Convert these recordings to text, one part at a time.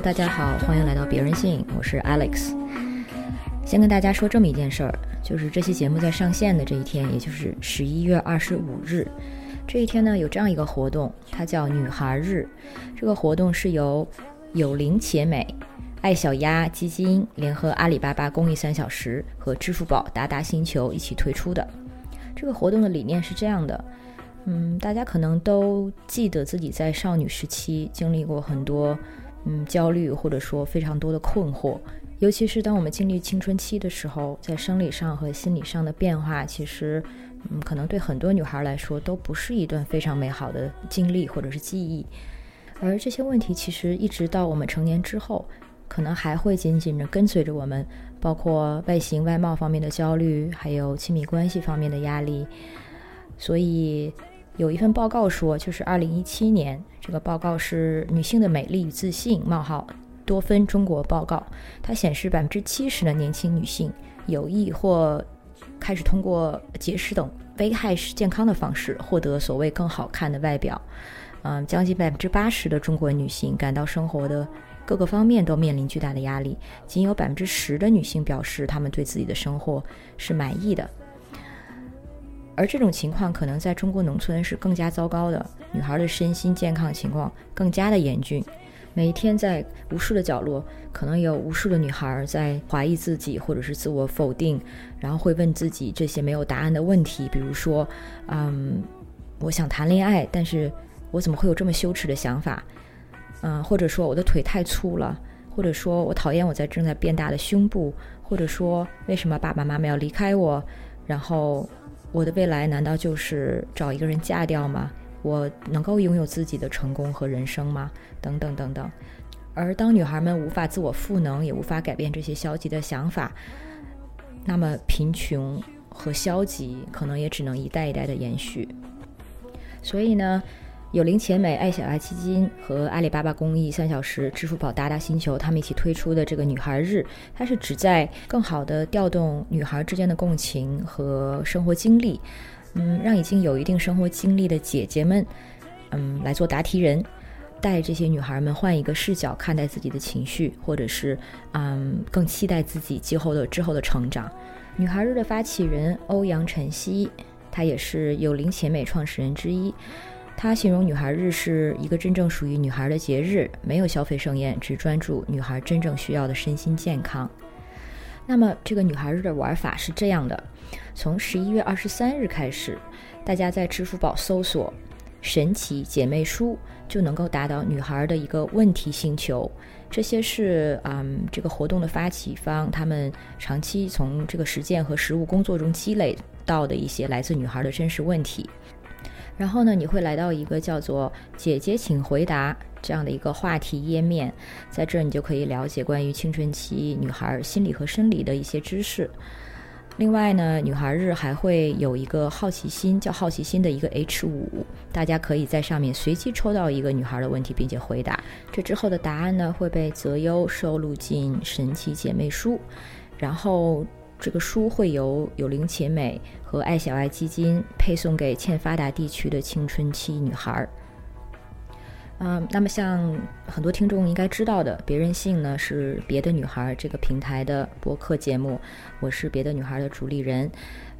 大家好，欢迎来到别人信，我是 Alex。先跟大家说这么一件事儿，就是这期节目在上线的这一天，也就是十一月二十五日，这一天呢有这样一个活动，它叫女孩日。这个活动是由有灵且美、爱小鸭基金联合阿里巴巴公益三小时和支付宝达达星球一起推出的。这个活动的理念是这样的。嗯，大家可能都记得自己在少女时期经历过很多，嗯，焦虑或者说非常多的困惑，尤其是当我们经历青春期的时候，在生理上和心理上的变化，其实，嗯，可能对很多女孩来说都不是一段非常美好的经历或者是记忆，而这些问题其实一直到我们成年之后，可能还会紧紧地跟随着我们，包括外形外貌方面的焦虑，还有亲密关系方面的压力，所以。有一份报告说，就是二零一七年，这个报告是《女性的美丽与自信：冒号多芬中国报告》，它显示百分之七十的年轻女性有意或开始通过节食等危害健康的方式获得所谓更好看的外表。嗯，将近百分之八十的中国女性感到生活的各个方面都面临巨大的压力，仅有百分之十的女性表示她们对自己的生活是满意的。而这种情况可能在中国农村是更加糟糕的，女孩的身心健康情况更加的严峻。每一天在无数的角落，可能有无数的女孩在怀疑自己，或者是自我否定，然后会问自己这些没有答案的问题，比如说，嗯，我想谈恋爱，但是我怎么会有这么羞耻的想法？嗯，或者说我的腿太粗了，或者说我讨厌我在正在变大的胸部，或者说为什么爸爸妈妈要离开我？然后。我的未来难道就是找一个人嫁掉吗？我能够拥有自己的成功和人生吗？等等等等。而当女孩们无法自我赋能，也无法改变这些消极的想法，那么贫穷和消极可能也只能一代一代的延续。所以呢？有灵钱美、爱小爱基金和阿里巴巴公益三小时、支付宝达达星球，他们一起推出的这个女孩日，它是旨在更好的调动女孩之间的共情和生活经历，嗯，让已经有一定生活经历的姐姐们，嗯，来做答题人，带这些女孩们换一个视角看待自己的情绪，或者是嗯，更期待自己今后的之后的成长。女孩日的发起人欧阳晨曦，她也是有灵钱美创始人之一。他形容女孩日是一个真正属于女孩的节日，没有消费盛宴，只专注女孩真正需要的身心健康。那么，这个女孩日的玩法是这样的：从十一月二十三日开始，大家在支付宝搜索“神奇姐妹书”，就能够达到女孩的一个问题星球。这些是嗯，这个活动的发起方他们长期从这个实践和实务工作中积累到的一些来自女孩的真实问题。然后呢，你会来到一个叫做“姐姐，请回答”这样的一个话题页面，在这儿你就可以了解关于青春期女孩心理和生理的一些知识。另外呢，女孩日还会有一个好奇心，叫好奇心的一个 H 五，大家可以在上面随机抽到一个女孩的问题，并且回答。这之后的答案呢会被择优收录进神奇姐妹书，然后。这个书会由有灵且美和爱小爱基金配送给欠发达地区的青春期女孩儿。嗯，那么像很多听众应该知道的，别任性呢是别的女孩这个平台的播客节目，我是别的女孩的主理人，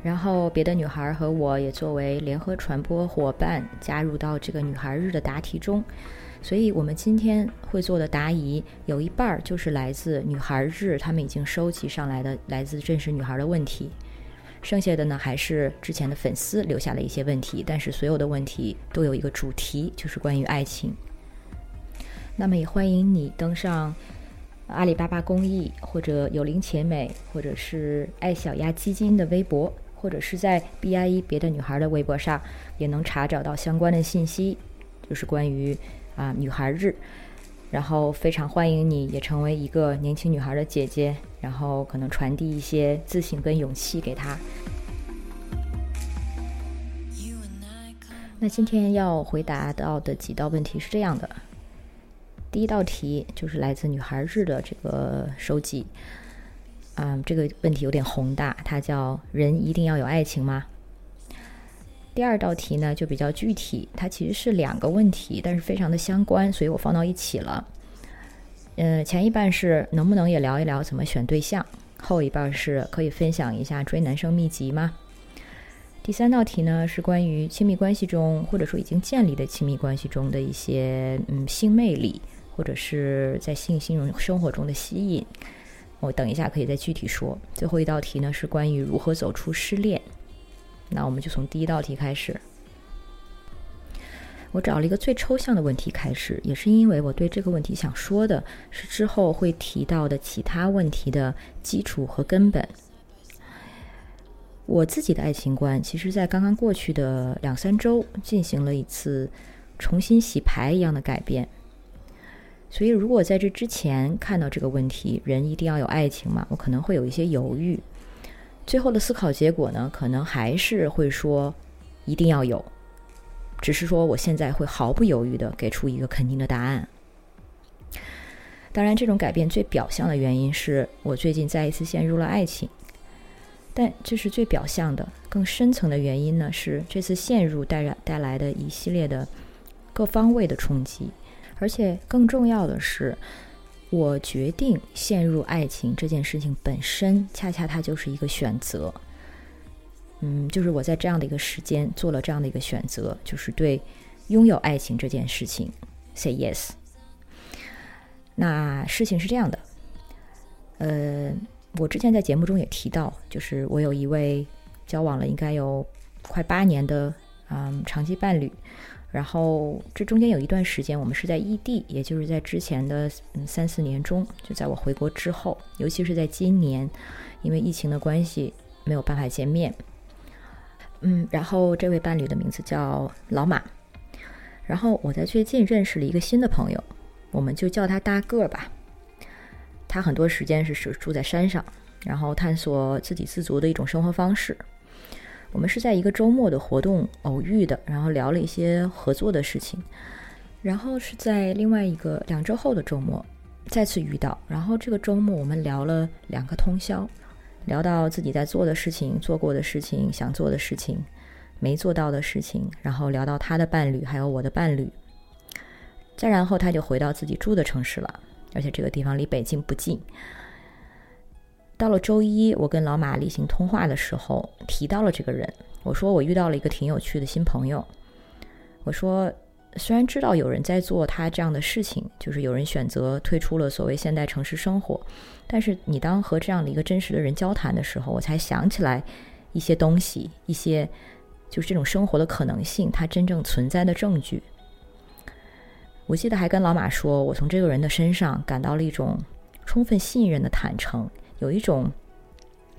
然后别的女孩和我也作为联合传播伙伴加入到这个女孩日的答题中。所以，我们今天会做的答疑有一半儿就是来自女孩日，他们已经收集上来的来自真实女孩的问题，剩下的呢还是之前的粉丝留下了一些问题，但是所有的问题都有一个主题，就是关于爱情。那么也欢迎你登上阿里巴巴公益或者有灵且美或者是爱小鸭基金的微博，或者是在 B I E 别的女孩的微博上，也能查找到相关的信息，就是关于。啊，女孩日，然后非常欢迎你也成为一个年轻女孩的姐姐，然后可能传递一些自信跟勇气给她。那今天要回答到的几道问题是这样的：第一道题就是来自女孩日的这个收集，啊，这个问题有点宏大，它叫“人一定要有爱情吗？”第二道题呢就比较具体，它其实是两个问题，但是非常的相关，所以我放到一起了。嗯，前一半是能不能也聊一聊怎么选对象，后一半是可以分享一下追男生秘籍吗？第三道题呢是关于亲密关系中，或者说已经建立的亲密关系中的一些嗯性魅力，或者是在性性生生活中的吸引。我等一下可以再具体说。最后一道题呢是关于如何走出失恋。那我们就从第一道题开始。我找了一个最抽象的问题开始，也是因为我对这个问题想说的是之后会提到的其他问题的基础和根本。我自己的爱情观，其实，在刚刚过去的两三周进行了一次重新洗牌一样的改变。所以，如果在这之前看到这个问题，人一定要有爱情嘛？我可能会有一些犹豫。最后的思考结果呢，可能还是会说一定要有，只是说我现在会毫不犹豫的给出一个肯定的答案。当然，这种改变最表象的原因是我最近再一次陷入了爱情。但这是最表象的，更深层的原因呢？是这次陷入带来带来的一系列的各方位的冲击，而且更重要的是，我决定陷入爱情这件事情本身，恰恰它就是一个选择。嗯，就是我在这样的一个时间做了这样的一个选择，就是对拥有爱情这件事情 say yes。那事情是这样的，呃。我之前在节目中也提到，就是我有一位交往了应该有快八年的嗯长期伴侣，然后这中间有一段时间我们是在异地，也就是在之前的嗯三四年中，就在我回国之后，尤其是在今年，因为疫情的关系没有办法见面。嗯，然后这位伴侣的名字叫老马，然后我在最近认识了一个新的朋友，我们就叫他大个儿吧。他很多时间是是住在山上，然后探索自给自足的一种生活方式。我们是在一个周末的活动偶遇的，然后聊了一些合作的事情。然后是在另外一个两周后的周末再次遇到，然后这个周末我们聊了两个通宵，聊到自己在做的事情、做过的事情、想做的事情、没做到的事情，然后聊到他的伴侣还有我的伴侣。再然后他就回到自己住的城市了。而且这个地方离北京不近。到了周一，我跟老马例行通话的时候提到了这个人。我说我遇到了一个挺有趣的新朋友。我说虽然知道有人在做他这样的事情，就是有人选择退出了所谓现代城市生活，但是你当和这样的一个真实的人交谈的时候，我才想起来一些东西，一些就是这种生活的可能性，它真正存在的证据。我记得还跟老马说，我从这个人的身上感到了一种充分信任的坦诚，有一种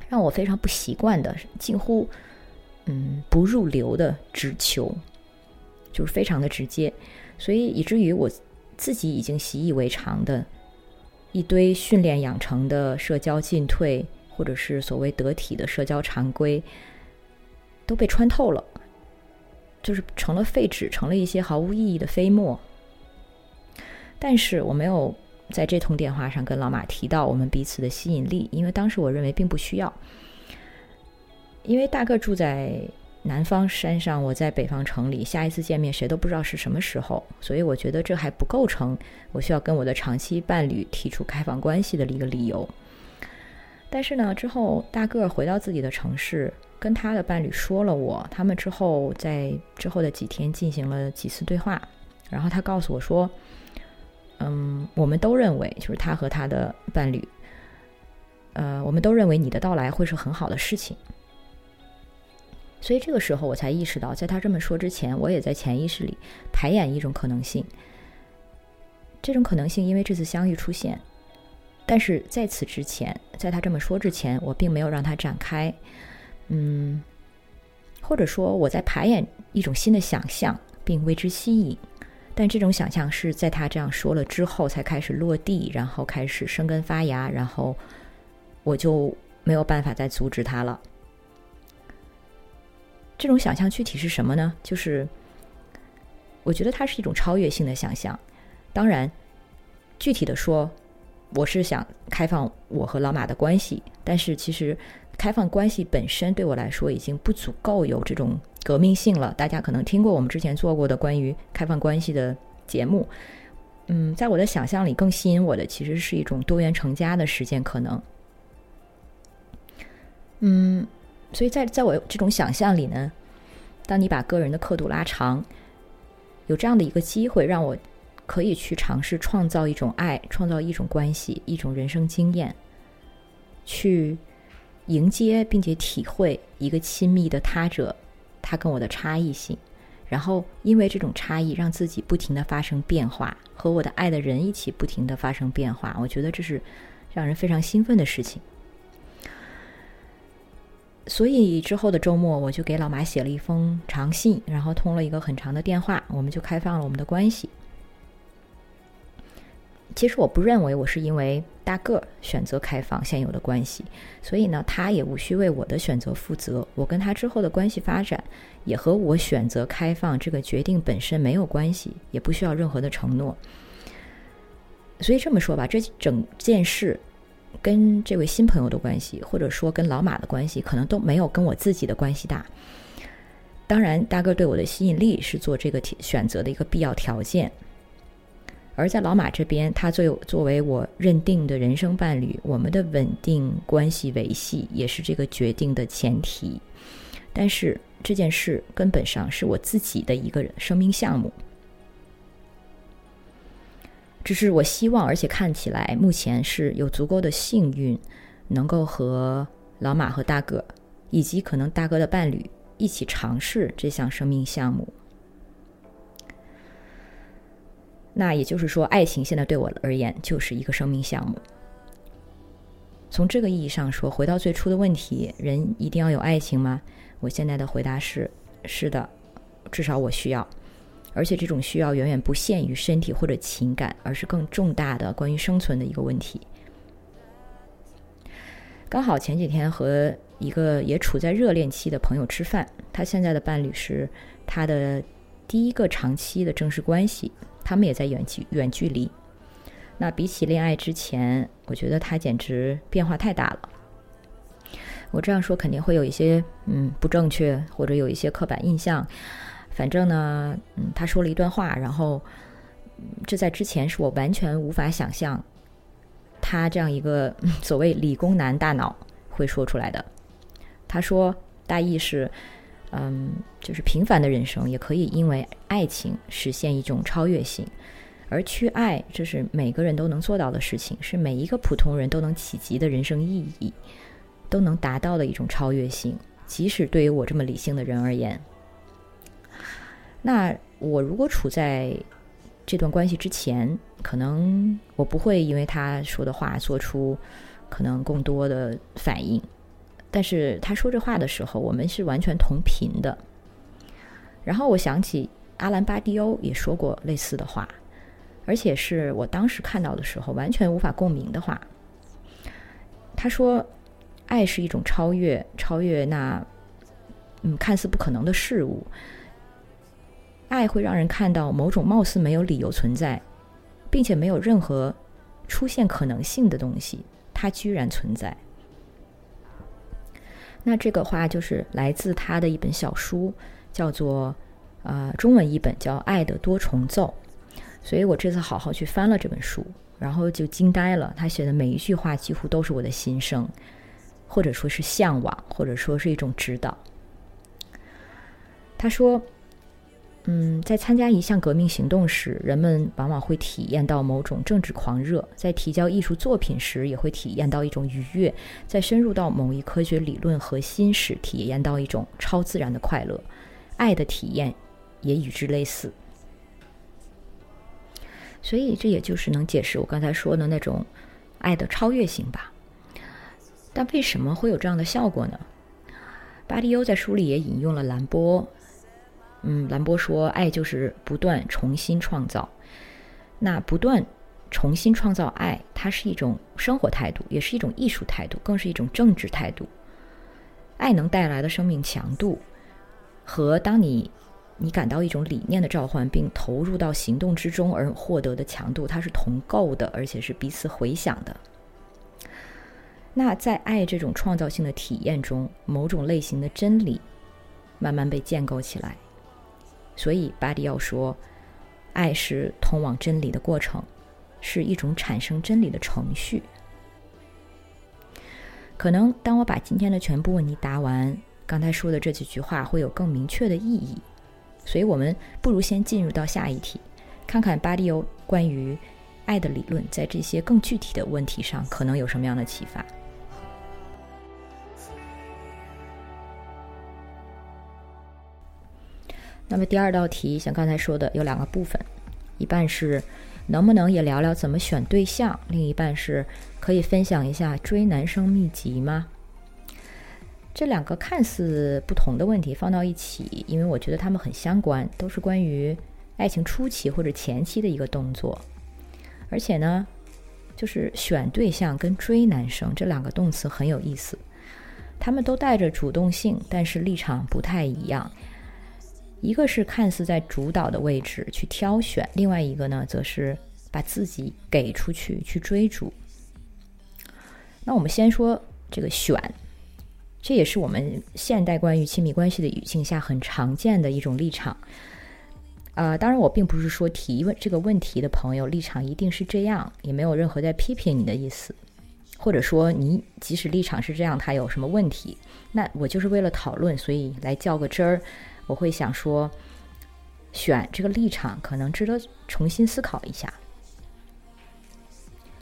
让我非常不习惯的、近乎嗯不入流的直球，就是非常的直接，所以以至于我自己已经习以为常的一堆训练养成的社交进退，或者是所谓得体的社交常规，都被穿透了，就是成了废纸，成了一些毫无意义的飞沫。但是我没有在这通电话上跟老马提到我们彼此的吸引力，因为当时我认为并不需要。因为大个住在南方山上，我在北方城里，下一次见面谁都不知道是什么时候，所以我觉得这还不构成我需要跟我的长期伴侣提出开放关系的一个理由。但是呢，之后大个回到自己的城市，跟他的伴侣说了我，他们之后在之后的几天进行了几次对话，然后他告诉我说。嗯，我们都认为，就是他和他的伴侣，呃，我们都认为你的到来会是很好的事情。所以这个时候，我才意识到，在他这么说之前，我也在潜意识里排演一种可能性。这种可能性因为这次相遇出现，但是在此之前，在他这么说之前，我并没有让他展开。嗯，或者说我在排演一种新的想象，并为之吸引。但这种想象是在他这样说了之后才开始落地，然后开始生根发芽，然后我就没有办法再阻止他了。这种想象具体是什么呢？就是我觉得它是一种超越性的想象。当然，具体的说，我是想开放我和老马的关系，但是其实开放关系本身对我来说已经不足够有这种革命性了。大家可能听过我们之前做过的关于开放关系的节目。嗯，在我的想象里，更吸引我的其实是一种多元成家的实践可能。嗯，所以在在我这种想象里呢，当你把个人的刻度拉长，有这样的一个机会，让我可以去尝试创造一种爱，创造一种关系，一种人生经验，去迎接并且体会一个亲密的他者，他跟我的差异性。然后，因为这种差异，让自己不停的发生变化，和我的爱的人一起不停的发生变化。我觉得这是让人非常兴奋的事情。所以之后的周末，我就给老马写了一封长信，然后通了一个很长的电话，我们就开放了我们的关系。其实我不认为我是因为大个儿选择开放现有的关系，所以呢，他也无需为我的选择负责。我跟他之后的关系发展，也和我选择开放这个决定本身没有关系，也不需要任何的承诺。所以这么说吧，这整件事跟这位新朋友的关系，或者说跟老马的关系，可能都没有跟我自己的关系大。当然，大个对我的吸引力是做这个选择的一个必要条件。而在老马这边，他作为作为我认定的人生伴侣，我们的稳定关系维系也是这个决定的前提。但是这件事根本上是我自己的一个人生命项目，只是我希望，而且看起来目前是有足够的幸运，能够和老马和大哥，以及可能大哥的伴侣一起尝试这项生命项目。那也就是说，爱情现在对我而言就是一个生命项目。从这个意义上说，回到最初的问题，人一定要有爱情吗？我现在的回答是：是的，至少我需要，而且这种需要远远不限于身体或者情感，而是更重大的关于生存的一个问题。刚好前几天和一个也处在热恋期的朋友吃饭，他现在的伴侣是他的第一个长期的正式关系。他们也在远距远距离，那比起恋爱之前，我觉得他简直变化太大了。我这样说肯定会有一些嗯不正确，或者有一些刻板印象。反正呢，嗯，他说了一段话，然后这在之前是我完全无法想象他这样一个所谓理工男大脑会说出来的。他说大意是。嗯，就是平凡的人生也可以因为爱情实现一种超越性，而去爱，这是每个人都能做到的事情，是每一个普通人都能企及的人生意义，都能达到的一种超越性。即使对于我这么理性的人而言，那我如果处在这段关系之前，可能我不会因为他说的话做出可能更多的反应。但是他说这话的时候，我们是完全同频的。然后我想起阿兰巴蒂欧也说过类似的话，而且是我当时看到的时候完全无法共鸣的话。他说：“爱是一种超越，超越那嗯看似不可能的事物。爱会让人看到某种貌似没有理由存在，并且没有任何出现可能性的东西，它居然存在。”那这个话就是来自他的一本小书，叫做呃中文译本叫《爱的多重奏》，所以我这次好好去翻了这本书，然后就惊呆了。他写的每一句话几乎都是我的心声，或者说是向往，或者说是一种指导。他说。嗯，在参加一项革命行动时，人们往往会体验到某种政治狂热；在提交艺术作品时，也会体验到一种愉悦；在深入到某一科学理论核心时，体验到一种超自然的快乐。爱的体验也与之类似。所以，这也就是能解释我刚才说的那种爱的超越性吧。但为什么会有这样的效果呢？巴蒂欧在书里也引用了兰波。嗯，兰波说，爱就是不断重新创造。那不断重新创造爱，它是一种生活态度，也是一种艺术态度，更是一种政治态度。爱能带来的生命强度，和当你你感到一种理念的召唤，并投入到行动之中而获得的强度，它是同构的，而且是彼此回响的。那在爱这种创造性的体验中，某种类型的真理。慢慢被建构起来。所以巴迪奥说，爱是通往真理的过程，是一种产生真理的程序。可能当我把今天的全部问题答完，刚才说的这几句话会有更明确的意义。所以我们不如先进入到下一题，看看巴迪奥关于爱的理论在这些更具体的问题上可能有什么样的启发。那么第二道题，像刚才说的，有两个部分，一半是。能不能也聊聊怎么选对象？另一半是可以分享一下追男生秘籍吗？这两个看似不同的问题放到一起，因为我觉得他们很相关，都是关于爱情初期或者前期的一个动作。而且呢，就是选对象跟追男生这两个动词很有意思，他们都带着主动性，但是立场不太一样。一个是看似在主导的位置去挑选，另外一个呢，则是把自己给出去去追逐。那我们先说这个选，这也是我们现代关于亲密关系的语境下很常见的一种立场。啊，当然我并不是说提问这个问题的朋友立场一定是这样，也没有任何在批评你的意思，或者说你即使立场是这样，他有什么问题？那我就是为了讨论，所以来较个真儿。我会想说，选这个立场可能值得重新思考一下。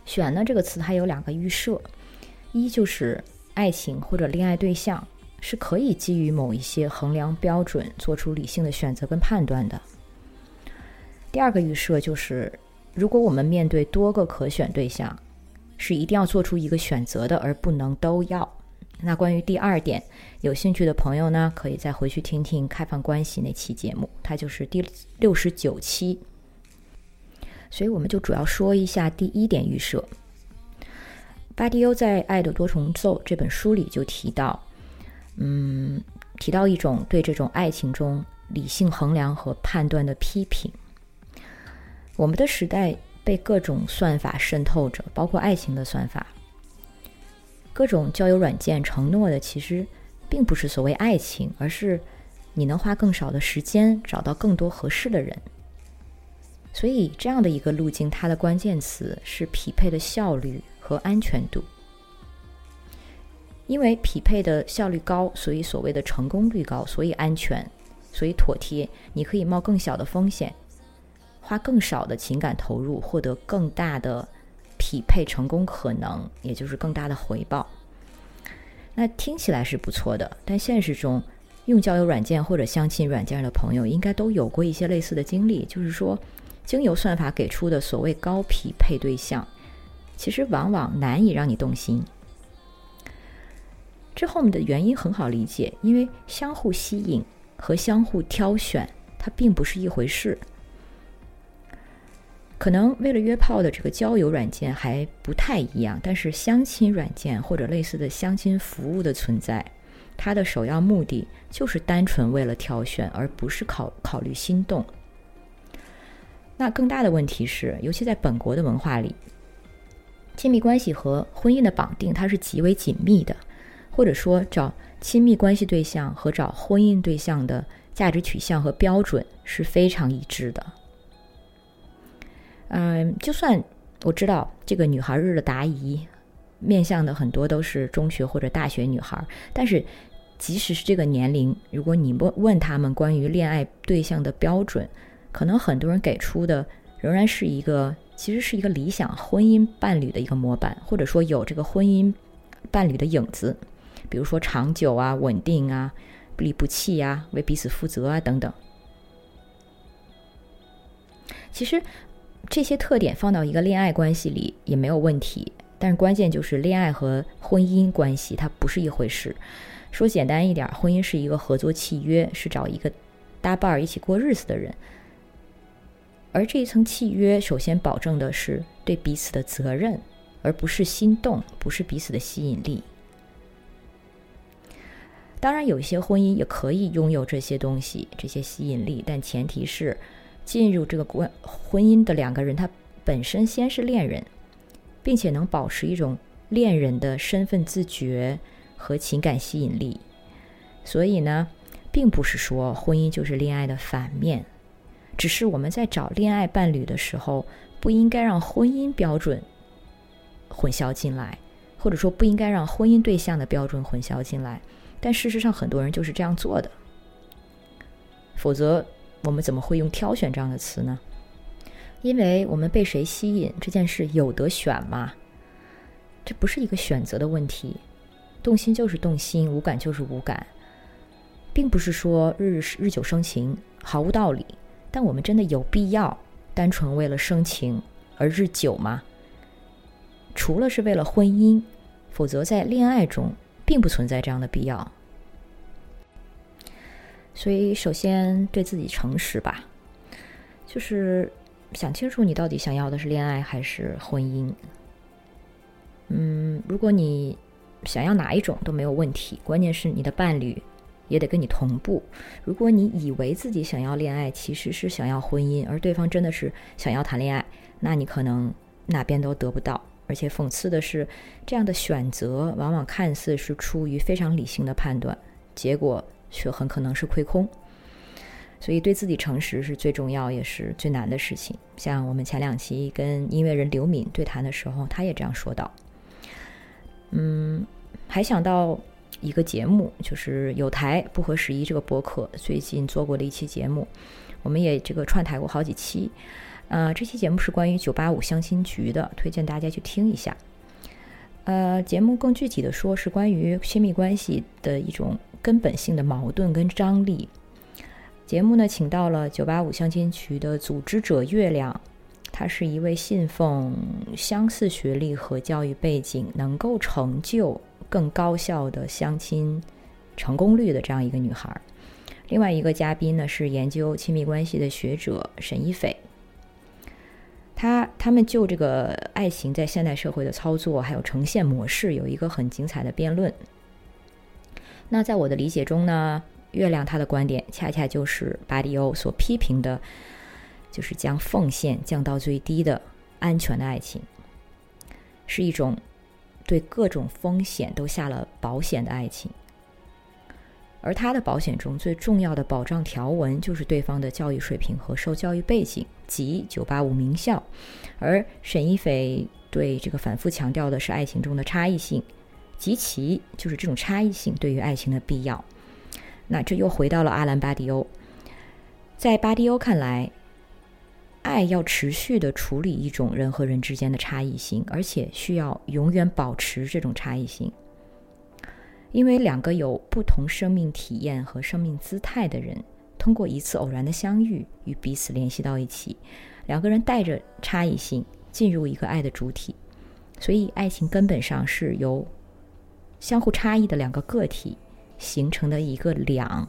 选呢这个词它有两个预设，一就是爱情或者恋爱对象是可以基于某一些衡量标准做出理性的选择跟判断的。第二个预设就是，如果我们面对多个可选对象，是一定要做出一个选择的，而不能都要。那关于第二点，有兴趣的朋友呢，可以再回去听听开放关系那期节目，它就是第六十九期。所以我们就主要说一下第一点预设。巴迪欧在《爱的多重奏》这本书里就提到，嗯，提到一种对这种爱情中理性衡量和判断的批评。我们的时代被各种算法渗透着，包括爱情的算法。各种交友软件承诺的其实并不是所谓爱情，而是你能花更少的时间找到更多合适的人。所以这样的一个路径，它的关键词是匹配的效率和安全度。因为匹配的效率高，所以所谓的成功率高，所以安全，所以妥帖。你可以冒更小的风险，花更少的情感投入，获得更大的。匹配成功可能，也就是更大的回报。那听起来是不错的，但现实中，用交友软件或者相亲软件的朋友，应该都有过一些类似的经历。就是说，经由算法给出的所谓高匹配对象，其实往往难以让你动心。这后面的原因很好理解，因为相互吸引和相互挑选，它并不是一回事。可能为了约炮的这个交友软件还不太一样，但是相亲软件或者类似的相亲服务的存在，它的首要目的就是单纯为了挑选，而不是考考虑心动。那更大的问题是，尤其在本国的文化里，亲密关系和婚姻的绑定它是极为紧密的，或者说找亲密关系对象和找婚姻对象的价值取向和标准是非常一致的。嗯，就算我知道这个女孩日的答疑面向的很多都是中学或者大学女孩，但是即使是这个年龄，如果你问问他们关于恋爱对象的标准，可能很多人给出的仍然是一个其实是一个理想婚姻伴侣的一个模板，或者说有这个婚姻伴侣的影子，比如说长久啊、稳定啊、不离不弃啊、为彼此负责啊等等。其实。这些特点放到一个恋爱关系里也没有问题，但是关键就是恋爱和婚姻关系它不是一回事。说简单一点，婚姻是一个合作契约，是找一个搭伴儿一起过日子的人。而这一层契约首先保证的是对彼此的责任，而不是心动，不是彼此的吸引力。当然，有一些婚姻也可以拥有这些东西，这些吸引力，但前提是。进入这个关婚姻的两个人，他本身先是恋人，并且能保持一种恋人的身份自觉和情感吸引力。所以呢，并不是说婚姻就是恋爱的反面，只是我们在找恋爱伴侣的时候，不应该让婚姻标准混淆进来，或者说不应该让婚姻对象的标准混淆进来。但事实上，很多人就是这样做的。否则，我们怎么会用挑选这样的词呢？因为我们被谁吸引这件事有得选吗？这不是一个选择的问题，动心就是动心，无感就是无感，并不是说日日久生情毫无道理。但我们真的有必要单纯为了生情而日久吗？除了是为了婚姻，否则在恋爱中并不存在这样的必要。所以，首先对自己诚实吧，就是想清楚你到底想要的是恋爱还是婚姻。嗯，如果你想要哪一种都没有问题，关键是你的伴侣也得跟你同步。如果你以为自己想要恋爱，其实是想要婚姻，而对方真的是想要谈恋爱，那你可能哪边都得不到。而且讽刺的是，这样的选择往往看似是出于非常理性的判断，结果。却很可能是亏空，所以对自己诚实是最重要也是最难的事情。像我们前两期跟音乐人刘敏对谈的时候，他也这样说到。嗯，还想到一个节目，就是有台不合时宜这个博客最近做过的一期节目，我们也这个串台过好几期。呃，这期节目是关于九八五相亲局的，推荐大家去听一下。呃，节目更具体的说是关于亲密关系的一种。根本性的矛盾跟张力。节目呢，请到了九八五相亲局的组织者月亮，她是一位信奉相似学历和教育背景能够成就更高效的相亲成功率的这样一个女孩。另外一个嘉宾呢，是研究亲密关系的学者沈一斐。他他们就这个爱情在现代社会的操作还有呈现模式，有一个很精彩的辩论。那在我的理解中呢，月亮他的观点恰恰就是巴迪欧所批评的，就是将奉献降到最低的安全的爱情，是一种对各种风险都下了保险的爱情。而他的保险中最重要的保障条文就是对方的教育水平和受教育背景及985名校，而沈一斐对这个反复强调的是爱情中的差异性。及其就是这种差异性对于爱情的必要。那这又回到了阿兰·巴迪欧。在巴迪欧看来，爱要持续的处理一种人和人之间的差异性，而且需要永远保持这种差异性。因为两个有不同生命体验和生命姿态的人，通过一次偶然的相遇与彼此联系到一起，两个人带着差异性进入一个爱的主体，所以爱情根本上是由。相互差异的两个个体形成的一个两，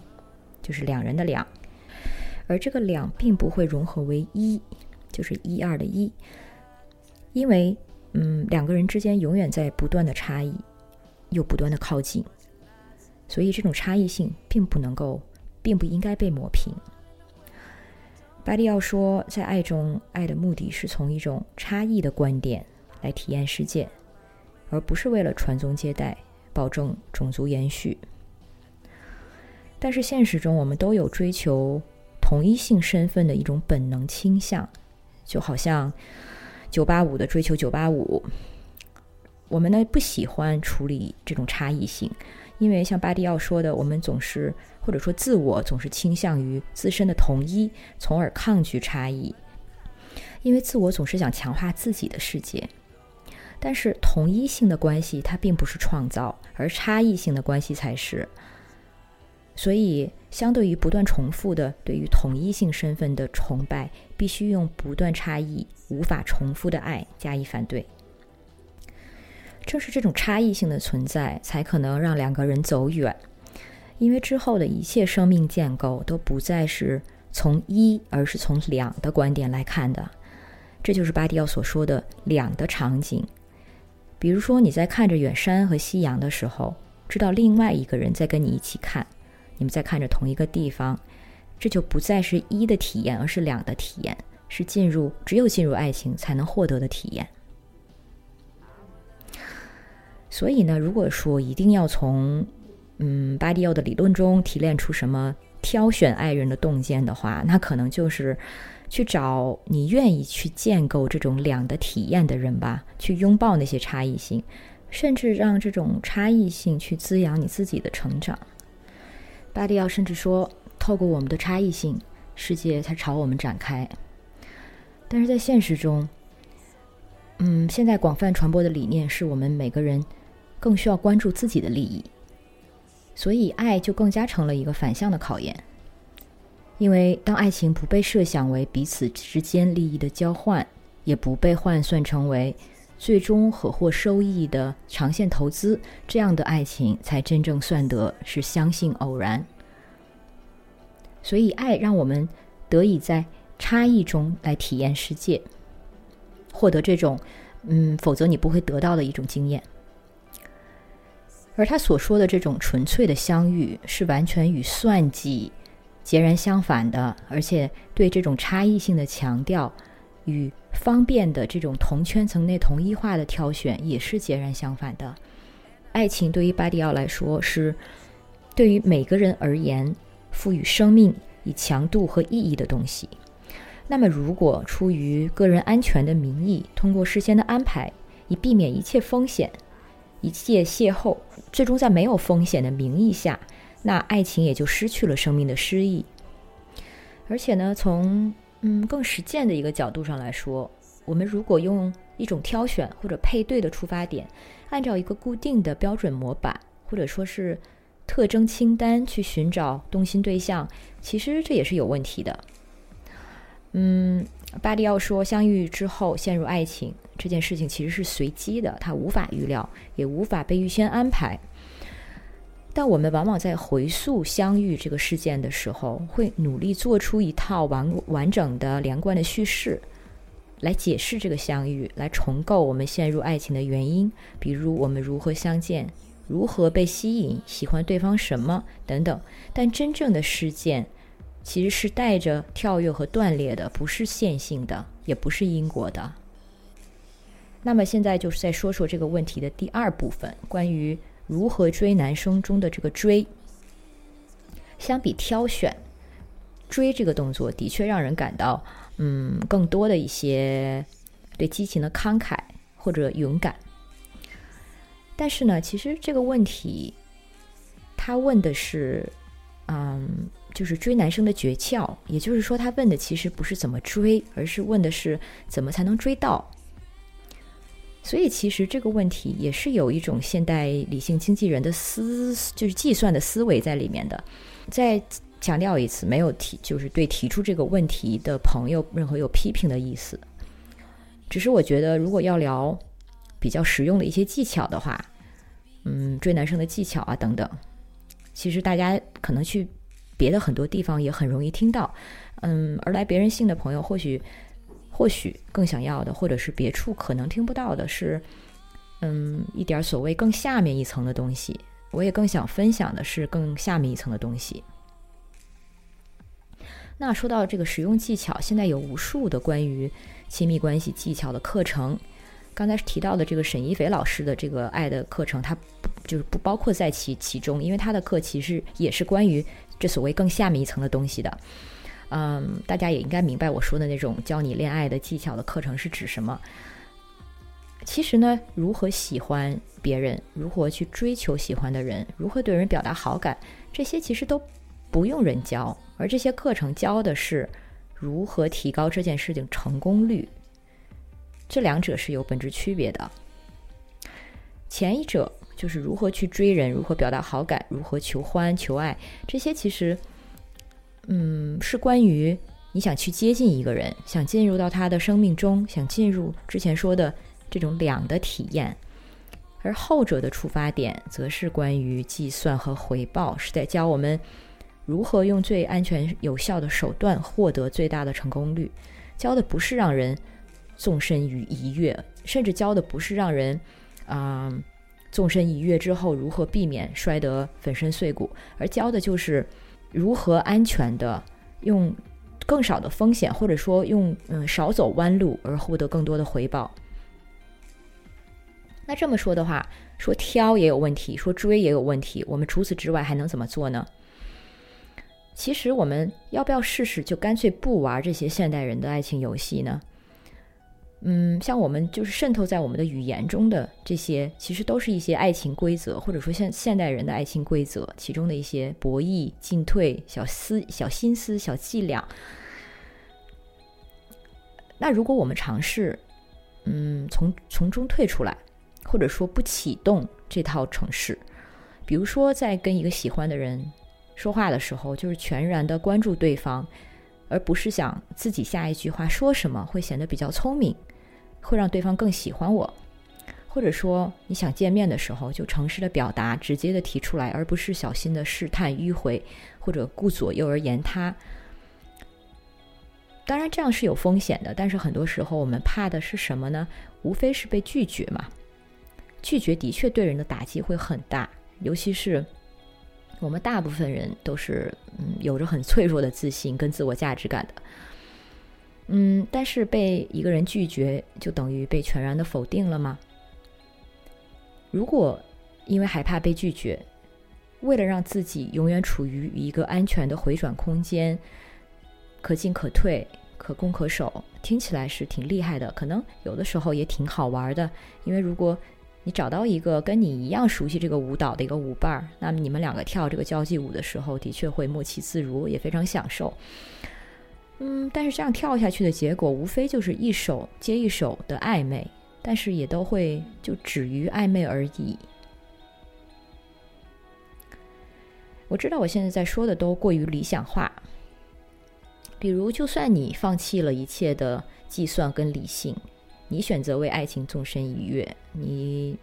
就是两人的两，而这个两并不会融合为一，就是一二的一，因为嗯，两个人之间永远在不断的差异，又不断的靠近，所以这种差异性并不能够，并不应该被抹平。巴蒂奥说，在爱中，爱的目的是从一种差异的观点来体验世界，而不是为了传宗接代。保证种族延续，但是现实中我们都有追求同一性身份的一种本能倾向，就好像九八五的追求九八五，我们呢不喜欢处理这种差异性，因为像巴蒂奥说的，我们总是或者说自我总是倾向于自身的统一，从而抗拒差异，因为自我总是想强化自己的世界。但是同一性的关系它并不是创造，而差异性的关系才是。所以，相对于不断重复的对于统一性身份的崇拜，必须用不断差异、无法重复的爱加以反对。正是这种差异性的存在，才可能让两个人走远，因为之后的一切生命建构都不再是从一，而是从两的观点来看的。这就是巴蒂奥所说的“两”的场景。比如说，你在看着远山和夕阳的时候，知道另外一个人在跟你一起看，你们在看着同一个地方，这就不再是一的体验，而是两的体验，是进入只有进入爱情才能获得的体验。所以呢，如果说一定要从嗯巴迪奥的理论中提炼出什么挑选爱人的洞见的话，那可能就是去找你愿意去建构这种两的体验的人吧，去拥抱那些差异性，甚至让这种差异性去滋养你自己的成长。巴迪奥甚至说，透过我们的差异性，世界才朝我们展开。但是在现实中，嗯，现在广泛传播的理念是我们每个人更需要关注自己的利益，所以爱就更加成了一个反向的考验。因为当爱情不被设想为彼此之间利益的交换，也不被换算成为最终可获收益的长线投资，这样的爱情才真正算得是相信偶然。所以，爱让我们得以在差异中来体验世界，获得这种嗯，否则你不会得到的一种经验。而他所说的这种纯粹的相遇，是完全与算计截然相反的，而且对这种差异性的强调与方便的这种同圈层内同一化的挑选也是截然相反的。爱情对于巴迪奥来说，是对于每个人而言。赋予生命以强度和意义的东西。那么，如果出于个人安全的名义，通过事先的安排，以避免一切风险、一切邂逅，最终在没有风险的名义下，那爱情也就失去了生命的诗意。而且呢，从嗯更实践的一个角度上来说，我们如果用一种挑选或者配对的出发点，按照一个固定的标准模板，或者说是。特征清单去寻找动心对象，其实这也是有问题的。嗯，巴迪奥说，相遇之后陷入爱情这件事情其实是随机的，它无法预料，也无法被预先安排。但我们往往在回溯相遇这个事件的时候，会努力做出一套完完整的、连贯的叙事，来解释这个相遇，来重构我们陷入爱情的原因，比如我们如何相见。如何被吸引，喜欢对方什么等等，但真正的事件其实是带着跳跃和断裂的，不是线性的，也不是因果的。那么现在就是再说说这个问题的第二部分，关于如何追男生中的这个追。相比挑选，追这个动作的确让人感到，嗯，更多的一些对激情的慷慨或者勇敢。但是呢，其实这个问题，他问的是，嗯，就是追男生的诀窍。也就是说，他问的其实不是怎么追，而是问的是怎么才能追到。所以，其实这个问题也是有一种现代理性经纪人的思，就是计算的思维在里面的。再强调一次，没有提，就是对提出这个问题的朋友任何有批评的意思。只是我觉得，如果要聊。比较实用的一些技巧的话，嗯，追男生的技巧啊等等，其实大家可能去别的很多地方也很容易听到，嗯，而来别人信的朋友或许或许更想要的，或者是别处可能听不到的是，嗯，一点所谓更下面一层的东西。我也更想分享的是更下面一层的东西。那说到这个实用技巧，现在有无数的关于亲密关系技巧的课程。刚才提到的这个沈一斐老师的这个爱的课程，它不就是不包括在其其中，因为他的课其实也是关于这所谓更下面一层的东西的。嗯，大家也应该明白我说的那种教你恋爱的技巧的课程是指什么。其实呢，如何喜欢别人，如何去追求喜欢的人，如何对人表达好感，这些其实都不用人教，而这些课程教的是如何提高这件事情成功率。这两者是有本质区别的。前一者就是如何去追人，如何表达好感，如何求欢求爱，这些其实，嗯，是关于你想去接近一个人，想进入到他的生命中，想进入之前说的这种两的体验。而后者的出发点，则是关于计算和回报，是在教我们如何用最安全有效的手段获得最大的成功率。教的不是让人。纵身于一跃，甚至教的不是让人，啊，纵身一跃之后如何避免摔得粉身碎骨，而教的就是如何安全的用更少的风险，或者说用嗯少走弯路而获得更多的回报。那这么说的话，说挑也有问题，说追也有问题，我们除此之外还能怎么做呢？其实我们要不要试试，就干脆不玩这些现代人的爱情游戏呢？嗯，像我们就是渗透在我们的语言中的这些，其实都是一些爱情规则，或者说现现代人的爱情规则，其中的一些博弈、进退、小思、小心思、小伎俩。那如果我们尝试，嗯，从从中退出来，或者说不启动这套程式，比如说在跟一个喜欢的人说话的时候，就是全然的关注对方，而不是想自己下一句话说什么会显得比较聪明。会让对方更喜欢我，或者说你想见面的时候就诚实的表达，直接的提出来，而不是小心的试探、迂回或者顾左右而言他。当然这样是有风险的，但是很多时候我们怕的是什么呢？无非是被拒绝嘛。拒绝的确对人的打击会很大，尤其是我们大部分人都是嗯有着很脆弱的自信跟自我价值感的。嗯，但是被一个人拒绝，就等于被全然的否定了吗？如果因为害怕被拒绝，为了让自己永远处于一个安全的回转空间，可进可退，可攻可守，听起来是挺厉害的，可能有的时候也挺好玩的。因为如果你找到一个跟你一样熟悉这个舞蹈的一个舞伴儿，那么你们两个跳这个交际舞的时候，的确会默契自如，也非常享受。嗯，但是这样跳下去的结果，无非就是一首接一首的暧昧，但是也都会就止于暧昧而已。我知道我现在在说的都过于理想化，比如，就算你放弃了一切的计算跟理性，你选择为爱情纵身一跃，你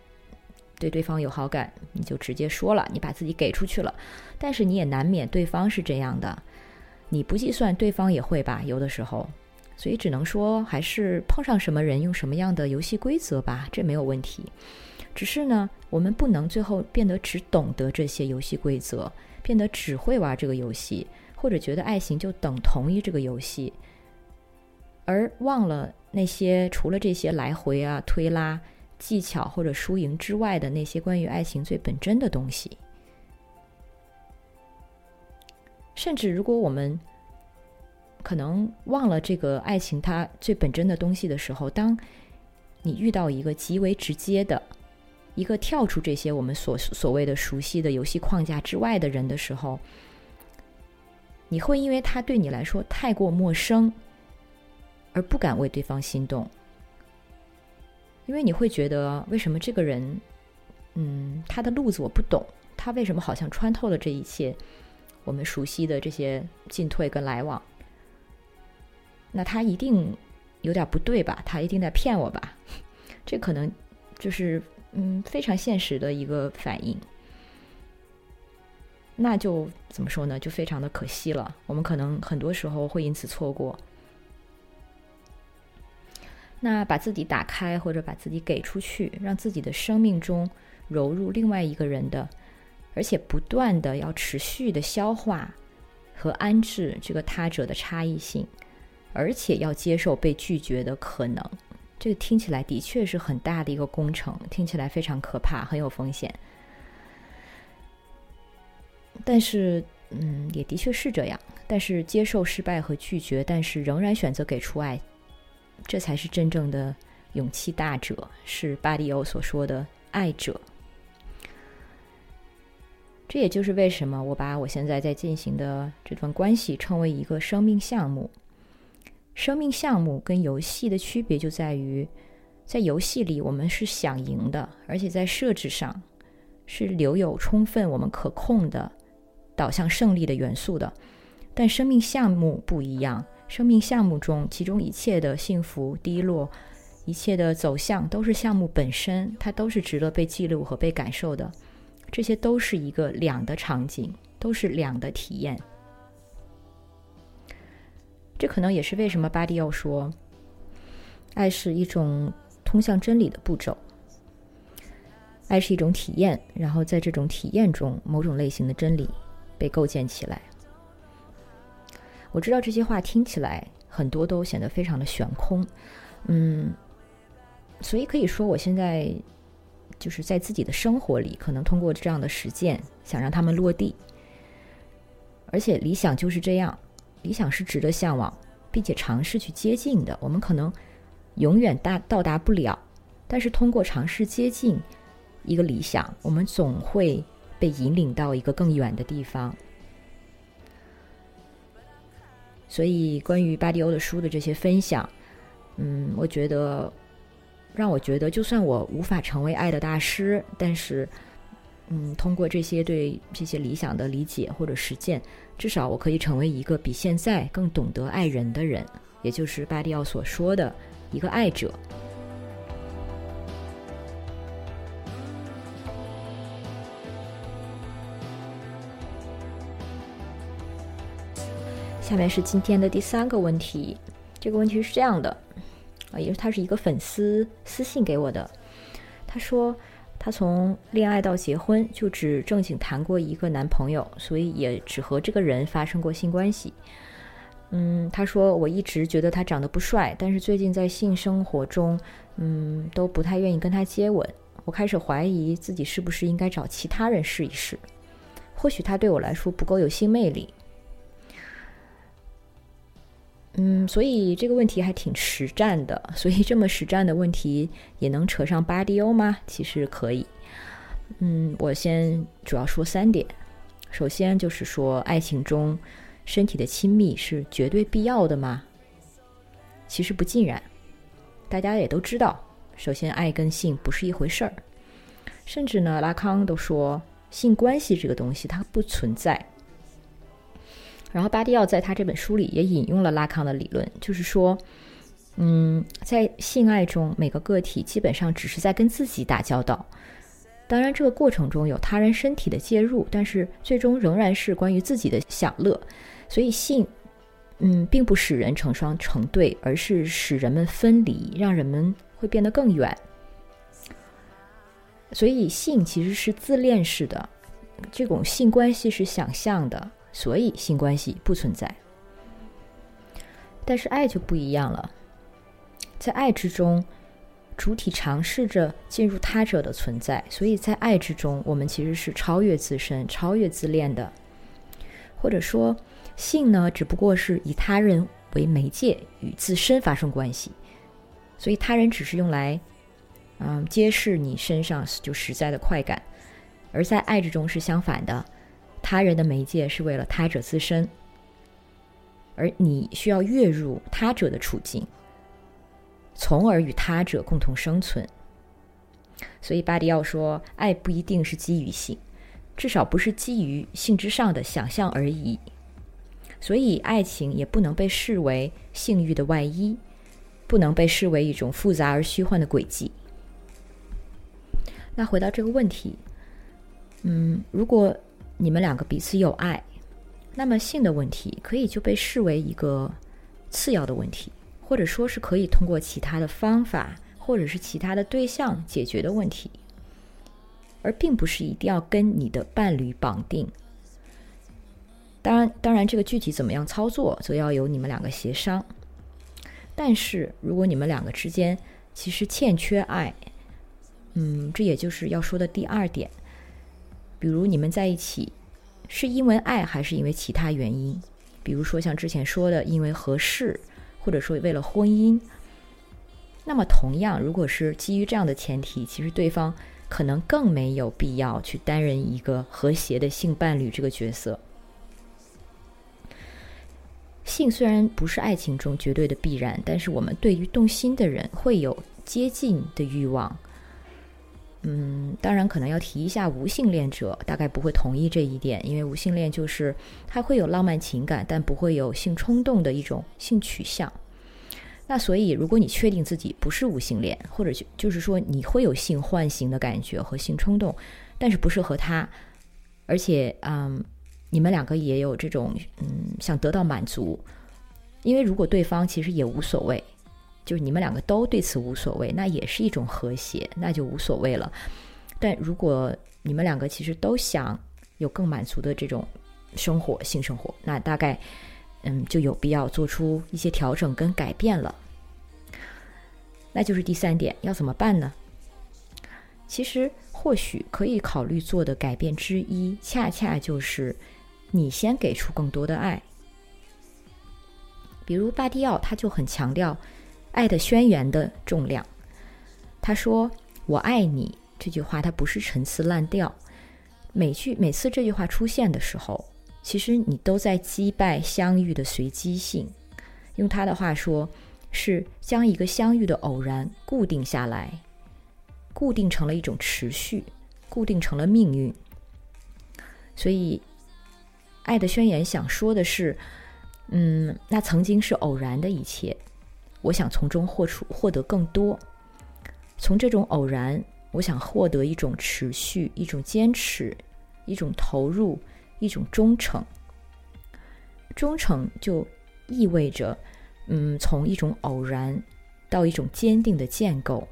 对对方有好感，你就直接说了，你把自己给出去了，但是你也难免对方是这样的。你不计算，对方也会吧？有的时候，所以只能说还是碰上什么人用什么样的游戏规则吧，这没有问题。只是呢，我们不能最后变得只懂得这些游戏规则，变得只会玩这个游戏，或者觉得爱情就等同于这个游戏，而忘了那些除了这些来回啊、推拉技巧或者输赢之外的那些关于爱情最本真的东西。甚至，如果我们可能忘了这个爱情它最本真的东西的时候，当你遇到一个极为直接的、一个跳出这些我们所所谓的熟悉的游戏框架之外的人的时候，你会因为他对你来说太过陌生，而不敢为对方心动，因为你会觉得为什么这个人，嗯，他的路子我不懂，他为什么好像穿透了这一切？我们熟悉的这些进退跟来往，那他一定有点不对吧？他一定在骗我吧？这可能就是嗯非常现实的一个反应。那就怎么说呢？就非常的可惜了。我们可能很多时候会因此错过。那把自己打开，或者把自己给出去，让自己的生命中融入另外一个人的。而且不断的要持续的消化和安置这个他者的差异性，而且要接受被拒绝的可能。这个听起来的确是很大的一个工程，听起来非常可怕，很有风险。但是，嗯，也的确是这样。但是接受失败和拒绝，但是仍然选择给出爱，这才是真正的勇气大者，是巴迪欧所说的爱者。这也就是为什么我把我现在在进行的这段关系称为一个生命项目。生命项目跟游戏的区别就在于，在游戏里我们是想赢的，而且在设置上是留有充分我们可控的导向胜利的元素的。但生命项目不一样，生命项目中其中一切的幸福、低落，一切的走向都是项目本身，它都是值得被记录和被感受的。这些都是一个两的场景，都是两的体验。这可能也是为什么巴蒂奥说，爱是一种通向真理的步骤。爱是一种体验，然后在这种体验中，某种类型的真理被构建起来。我知道这些话听起来很多都显得非常的悬空，嗯，所以可以说我现在。就是在自己的生活里，可能通过这样的实践，想让他们落地。而且理想就是这样，理想是值得向往，并且尝试去接近的。我们可能永远达到达不了，但是通过尝试接近一个理想，我们总会被引领到一个更远的地方。所以，关于巴迪欧的书的这些分享，嗯，我觉得让我觉得，就算我无法成为爱的大师，但是，嗯，通过这些对这些理想的理解或者实践，至少我可以成为一个比现在更懂得爱人的人，也就是巴迪奥所说的一个爱者。下面是今天的第三个问题，这个问题是这样的，啊，也是他是一个粉丝私信给我的。他说，他从恋爱到结婚就只正经谈过一个男朋友，所以也只和这个人发生过性关系。嗯，他说我一直觉得他长得不帅，但是最近在性生活中，嗯，都不太愿意跟他接吻。我开始怀疑自己是不是应该找其他人试一试，或许他对我来说不够有性魅力。嗯，所以这个问题还挺实战的。所以这么实战的问题也能扯上巴迪欧吗？其实可以。嗯，我先主要说三点。首先就是说，爱情中身体的亲密是绝对必要的吗？其实不尽然。大家也都知道，首先爱跟性不是一回事儿。甚至呢，拉康都说，性关系这个东西它不存在。然后巴蒂奥在他这本书里也引用了拉康的理论，就是说，嗯，在性爱中，每个个体基本上只是在跟自己打交道。当然，这个过程中有他人身体的介入，但是最终仍然是关于自己的享乐。所以，性，嗯，并不使人成双成对，而是使人们分离，让人们会变得更远。所以，性其实是自恋式的，这种性关系是想象的。所以性关系不存在，但是爱就不一样了。在爱之中，主体尝试着进入他者的存在，所以在爱之中，我们其实是超越自身、超越自恋的。或者说，性呢，只不过是以他人为媒介与自身发生关系，所以他人只是用来，嗯，揭示你身上就实在的快感，而在爱之中是相反的。他人的媒介是为了他者自身，而你需要跃入他者的处境，从而与他者共同生存。所以巴迪奥说，爱不一定是基于性，至少不是基于性之上的想象而已。所以，爱情也不能被视为性欲的外衣，不能被视为一种复杂而虚幻的轨迹。那回到这个问题，嗯，如果。你们两个彼此有爱，那么性的问题可以就被视为一个次要的问题，或者说是可以通过其他的方法或者是其他的对象解决的问题，而并不是一定要跟你的伴侣绑定。当然，当然，这个具体怎么样操作，则要由你们两个协商。但是如果你们两个之间其实欠缺爱，嗯，这也就是要说的第二点。比如你们在一起，是因为爱还是因为其他原因？比如说像之前说的，因为合适，或者说为了婚姻。那么同样，如果是基于这样的前提，其实对方可能更没有必要去担任一个和谐的性伴侣这个角色。性虽然不是爱情中绝对的必然，但是我们对于动心的人会有接近的欲望。嗯，当然可能要提一下无性恋者，大概不会同意这一点，因为无性恋就是他会有浪漫情感，但不会有性冲动的一种性取向。那所以，如果你确定自己不是无性恋，或者就就是说你会有性唤醒的感觉和性冲动，但是不适合他，而且嗯，你们两个也有这种嗯想得到满足，因为如果对方其实也无所谓。就是你们两个都对此无所谓，那也是一种和谐，那就无所谓了。但如果你们两个其实都想有更满足的这种生活、性生活，那大概嗯就有必要做出一些调整跟改变了。那就是第三点，要怎么办呢？其实或许可以考虑做的改变之一，恰恰就是你先给出更多的爱。比如巴蒂奥，他就很强调爱的宣言的重量。他说：“我爱你。”这句话它不是陈词滥调，每句每次这句话出现的时候，其实你都在击败相遇的随机性。用他的话说，是将一个相遇的偶然固定下来，固定成了一种持续，固定成了命运。所以，爱的宣言想说的是，嗯，那曾经是偶然的一切，我想从中获出获得更多，从这种偶然。我想获得一种持续、一种坚持、一种投入、一种忠诚。忠诚就意味着，嗯，从一种偶然到一种坚定的建构，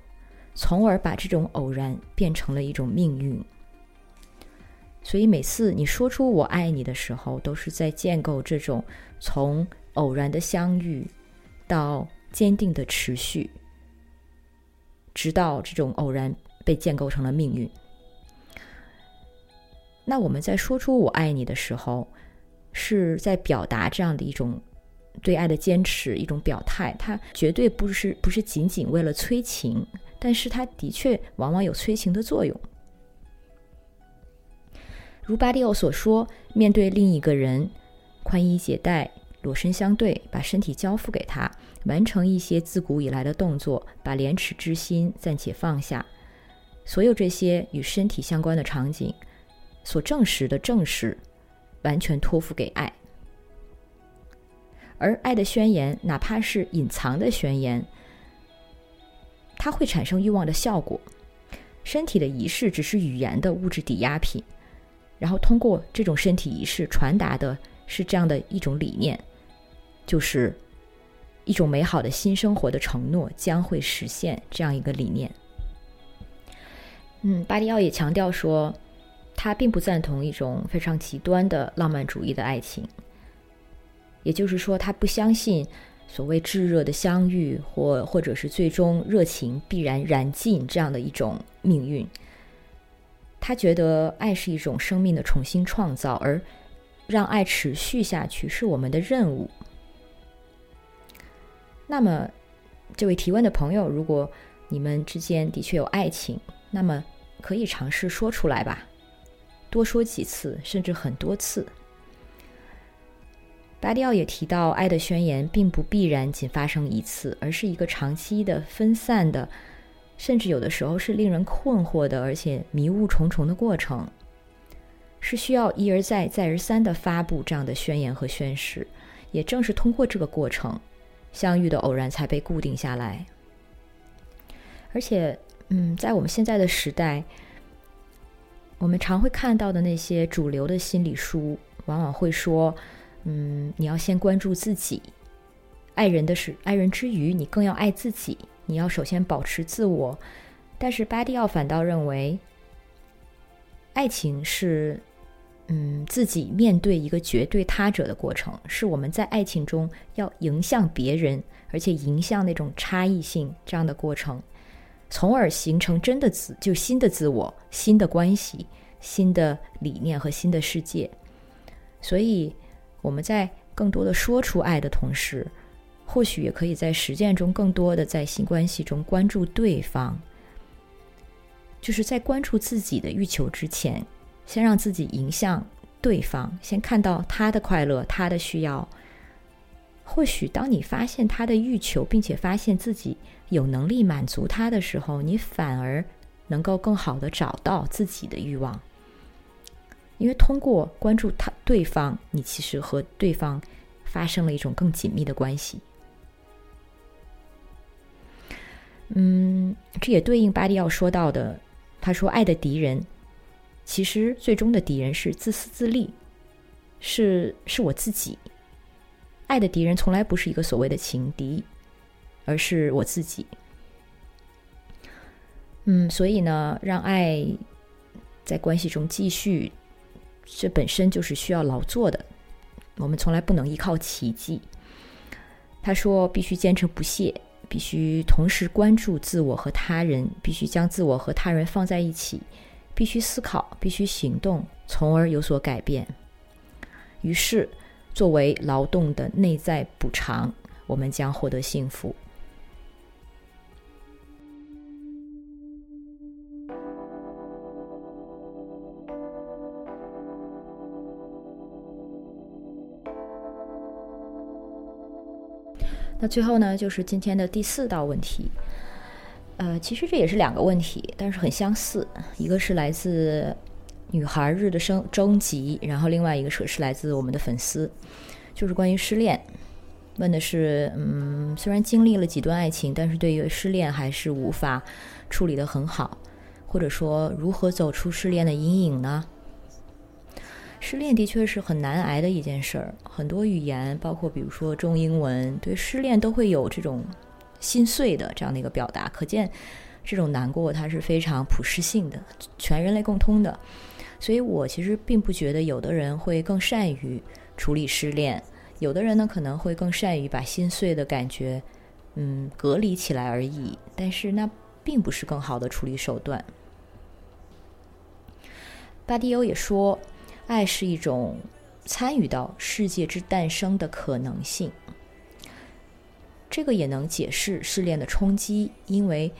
从而把这种偶然变成了一种命运。所以每次你说出“我爱你”的时候，都是在建构这种从偶然的相遇到坚定的持续，直到这种偶然。被建构成了命运。那我们在说出“我爱你”的时候，是在表达这样的一种对爱的坚持，一种表态。它绝对不是不是仅仅为了催情，但是它的确往往有催情的作用。如巴蒂奥所说，面对另一个人，宽衣解带，裸身相对，把身体交付给他，完成一些自古以来的动作，把廉耻之心暂且放下。所有这些与身体相关的场景，所证实的正是完全托付给爱，而爱的宣言，哪怕是隐藏的宣言，它会产生欲望的效果。身体的仪式只是语言的物质抵押品，然后通过这种身体仪式传达的是这样的一种理念，就是一种美好的新生活的承诺将会实现这样一个理念。嗯，巴蒂奥也强调说，他并不赞同一种非常极端的浪漫主义的爱情。也就是说，他不相信所谓炙热的相遇，或或者是最终热情必然燃尽这样的一种命运。他觉得爱是一种生命的重新创造，而让爱持续下去是我们的任务。那么，这位提问的朋友，如果你们之间的确有爱情，那么。可以尝试说出来吧，多说几次，甚至很多次。巴蒂奥也提到，爱的宣言并不必然仅发生一次，而是一个长期的、分散的，甚至有的时候是令人困惑的，而且迷雾重重的过程，是需要一而再、再而三的发布这样的宣言和宣誓。也正是通过这个过程，相遇的偶然才被固定下来，而且。嗯，在我们现在的时代，我们常会看到的那些主流的心理书，往往会说：“嗯，你要先关注自己，爱人的是爱人之余，你更要爱自己。你要首先保持自我。”但是巴蒂奥反倒认为，爱情是嗯自己面对一个绝对他者的过程，是我们在爱情中要迎向别人，而且迎向那种差异性这样的过程。从而形成真的自，就新的自我、新的关系、新的理念和新的世界。所以，我们在更多的说出爱的同时，或许也可以在实践中更多的在新关系中关注对方。就是在关注自己的欲求之前，先让自己迎向对方，先看到他的快乐、他的需要。或许，当你发现他的欲求，并且发现自己有能力满足他的时候，你反而能够更好的找到自己的欲望。因为通过关注他对方，你其实和对方发生了一种更紧密的关系。嗯，这也对应巴蒂奥说到的，他说：“爱的敌人，其实最终的敌人是自私自利，是是我自己。”爱的敌人从来不是一个所谓的情敌，而是我自己。嗯，所以呢，让爱在关系中继续，这本身就是需要劳作的。我们从来不能依靠奇迹。他说，必须坚持不懈，必须同时关注自我和他人，必须将自我和他人放在一起，必须思考，必须行动，从而有所改变。于是，作为劳动的内在补偿，我们将获得幸福。那最后呢，就是今天的第四道问题。呃，其实这也是两个问题，但是很相似。一个是来自女孩日的升征集，然后另外一个是是来自我们的粉丝，就是关于失恋。问的是，嗯，虽然经历了几段爱情，但是对于失恋还是无法处理的很好，或者说如何走出失恋的阴影呢？失恋的确是很难挨的一件事儿，很多语言，包括比如说中英文，对失恋都会有这种心碎的这样的一个表达，可见这种难过它是非常普适性的，全人类共通的。所以我其实并不觉得有的人会更善于处理失恋，有的人呢可能会更善于把心碎的感觉嗯隔离起来而已，但是那并不是更好的处理手段。巴迪欧也说。爱是一种参与到世界之诞生的可能性，这个也能解释失恋的冲击。因为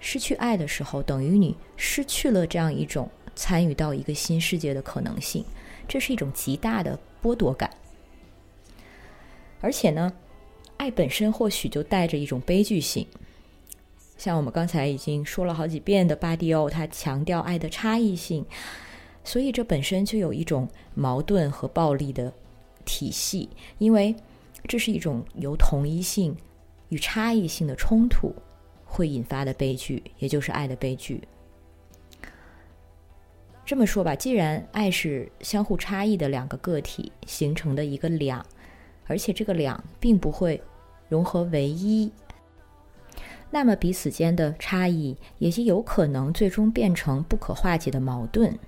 失去爱的时候，等于你失去了这样一种参与到一个新世界的可能性，这是一种极大的剥夺感。而且呢，爱本身或许就带着一种悲剧性。像我们刚才已经说了好几遍的巴蒂欧，他强调爱的差异性。所以，这本身就有一种矛盾和暴力的体系，因为这是一种由同一性与差异性的冲突会引发的悲剧，也就是爱的悲剧。这么说吧，既然爱是相互差异的两个个体形成的一个两，而且这个两并不会融合为一，那么彼此间的差异也就有可能最终变成不可化解的矛盾。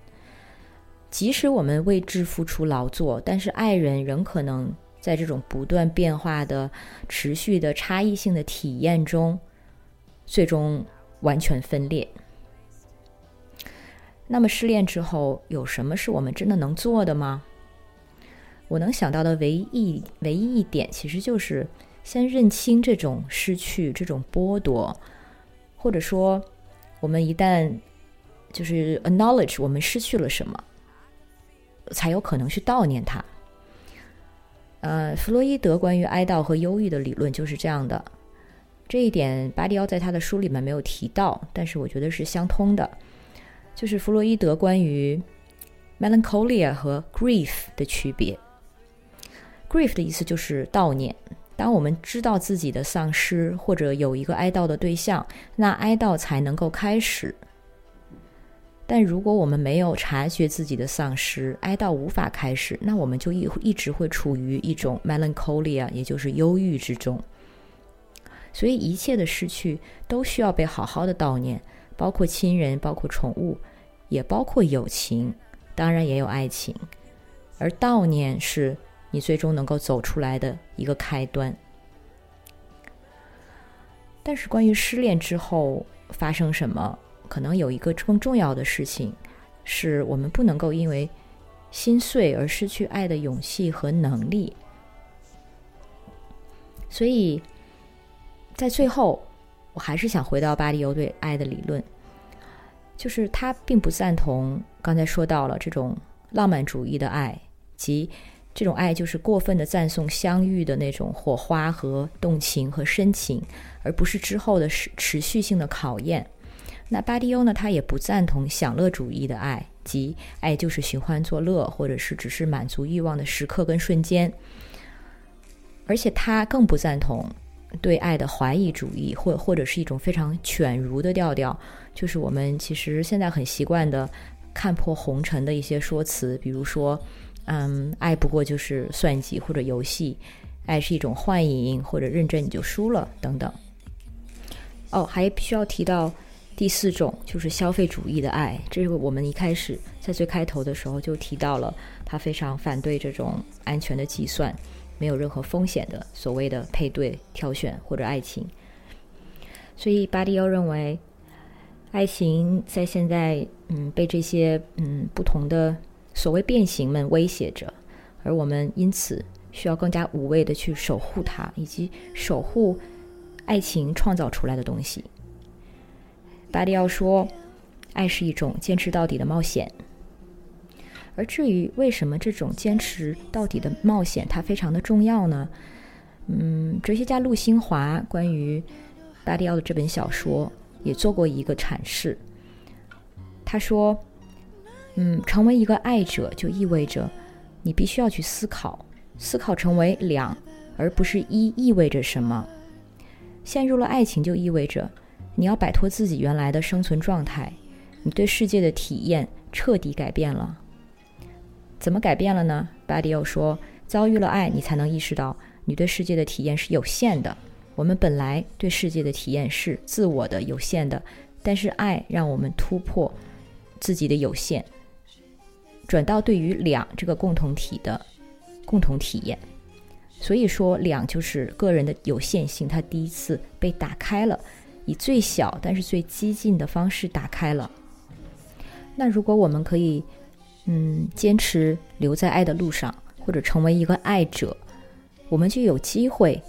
即使我们为之付出劳作，但是爱人仍可能在这种不断变化的、持续的差异性的体验中，最终完全分裂。那么失恋之后，有什么是我们真的能做的吗？我能想到的唯一唯一一点，其实就是先认清这种失去、这种剥夺，或者说，我们一旦就是 acknowledge 我们失去了什么。才有可能去悼念他。呃，弗洛伊德关于哀悼和忧郁的理论就是这样的。这一点巴迪奥在他的书里面没有提到，但是我觉得是相通的。就是弗洛伊德关于 melancholia 和 grief 的区别。grief 的意思就是悼念。当我们知道自己的丧失或者有一个哀悼的对象，那哀悼才能够开始。但如果我们没有察觉自己的丧失，哀悼无法开始，那我们就一一直会处于一种 melancholia，也就是忧郁之中。所以一切的失去都需要被好好的悼念，包括亲人，包括宠物，也包括友情，当然也有爱情。而悼念是你最终能够走出来的一个开端。但是关于失恋之后发生什么？可能有一个更重要的事情，是我们不能够因为心碎而失去爱的勇气和能力。所以，在最后，我还是想回到巴黎欧对爱的理论，就是他并不赞同刚才说到了这种浪漫主义的爱，即这种爱就是过分的赞颂相遇的那种火花和动情和深情，而不是之后的持持续性的考验。那巴蒂欧呢？他也不赞同享乐主义的爱，即爱就是寻欢作乐，或者是只是满足欲望的时刻跟瞬间。而且他更不赞同对爱的怀疑主义，或或者是一种非常犬儒的调调，就是我们其实现在很习惯的看破红尘的一些说辞，比如说，嗯，爱不过就是算计或者游戏，爱是一种幻影，或者认真你就输了等等。哦，还必须要提到。第四种就是消费主义的爱，这个我们一开始在最开头的时候就提到了，他非常反对这种安全的计算，没有任何风险的所谓的配对、挑选或者爱情。所以巴迪欧认为，爱情在现在嗯被这些嗯不同的所谓变形们威胁着，而我们因此需要更加无畏的去守护它，以及守护爱情创造出来的东西。巴迪奥说，爱是一种坚持到底的冒险。而至于为什么这种坚持到底的冒险它非常的重要呢？嗯，哲学家陆新华关于巴迪奥的这本小说也做过一个阐释。他说：“嗯，成为一个爱者就意味着你必须要去思考，思考成为两而不是一意味着什么。陷入了爱情就意味着你要摆脱自己原来的生存状态，你对世界的体验彻底改变了。”怎么改变了呢？巴迪奥说：“遭遇了爱，你才能意识到你对世界的体验是有限的。我们本来对世界的体验是自我的、有限的，但是爱让我们突破自己的有限，转到对于两这个共同体的共同体验。所以说，两就是个人的有限性，它第一次被打开了，以最小但是最激进的方式打开了。那如果我们可以。”嗯，坚持留在爱的路上，或者成为一个爱者，我们就有机会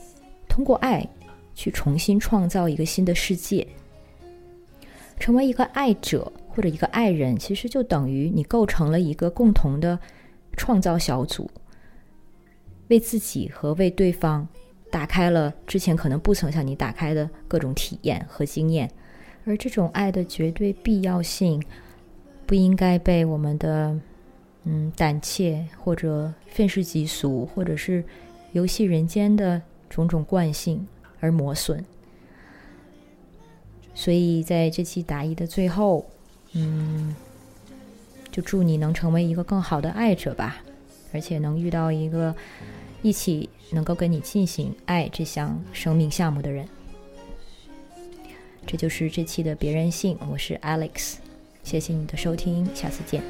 通过爱去重新创造一个新的世界。成为一个爱者或者一个爱人，其实就等于你构成了一个共同的创造小组，为自己和为对方打开了之前可能不曾向你打开的各种体验和经验，而这种爱的绝对必要性。不应该被我们的嗯胆怯或者愤世嫉俗，或者是游戏人间的种种惯性而磨损。所以在这期答疑的最后，嗯，就祝你能成为一个更好的爱者吧，而且能遇到一个一起能够跟你进行爱这项生命项目的人。这就是这期的别人性，我是 Alex。谢谢你的收听，下次见。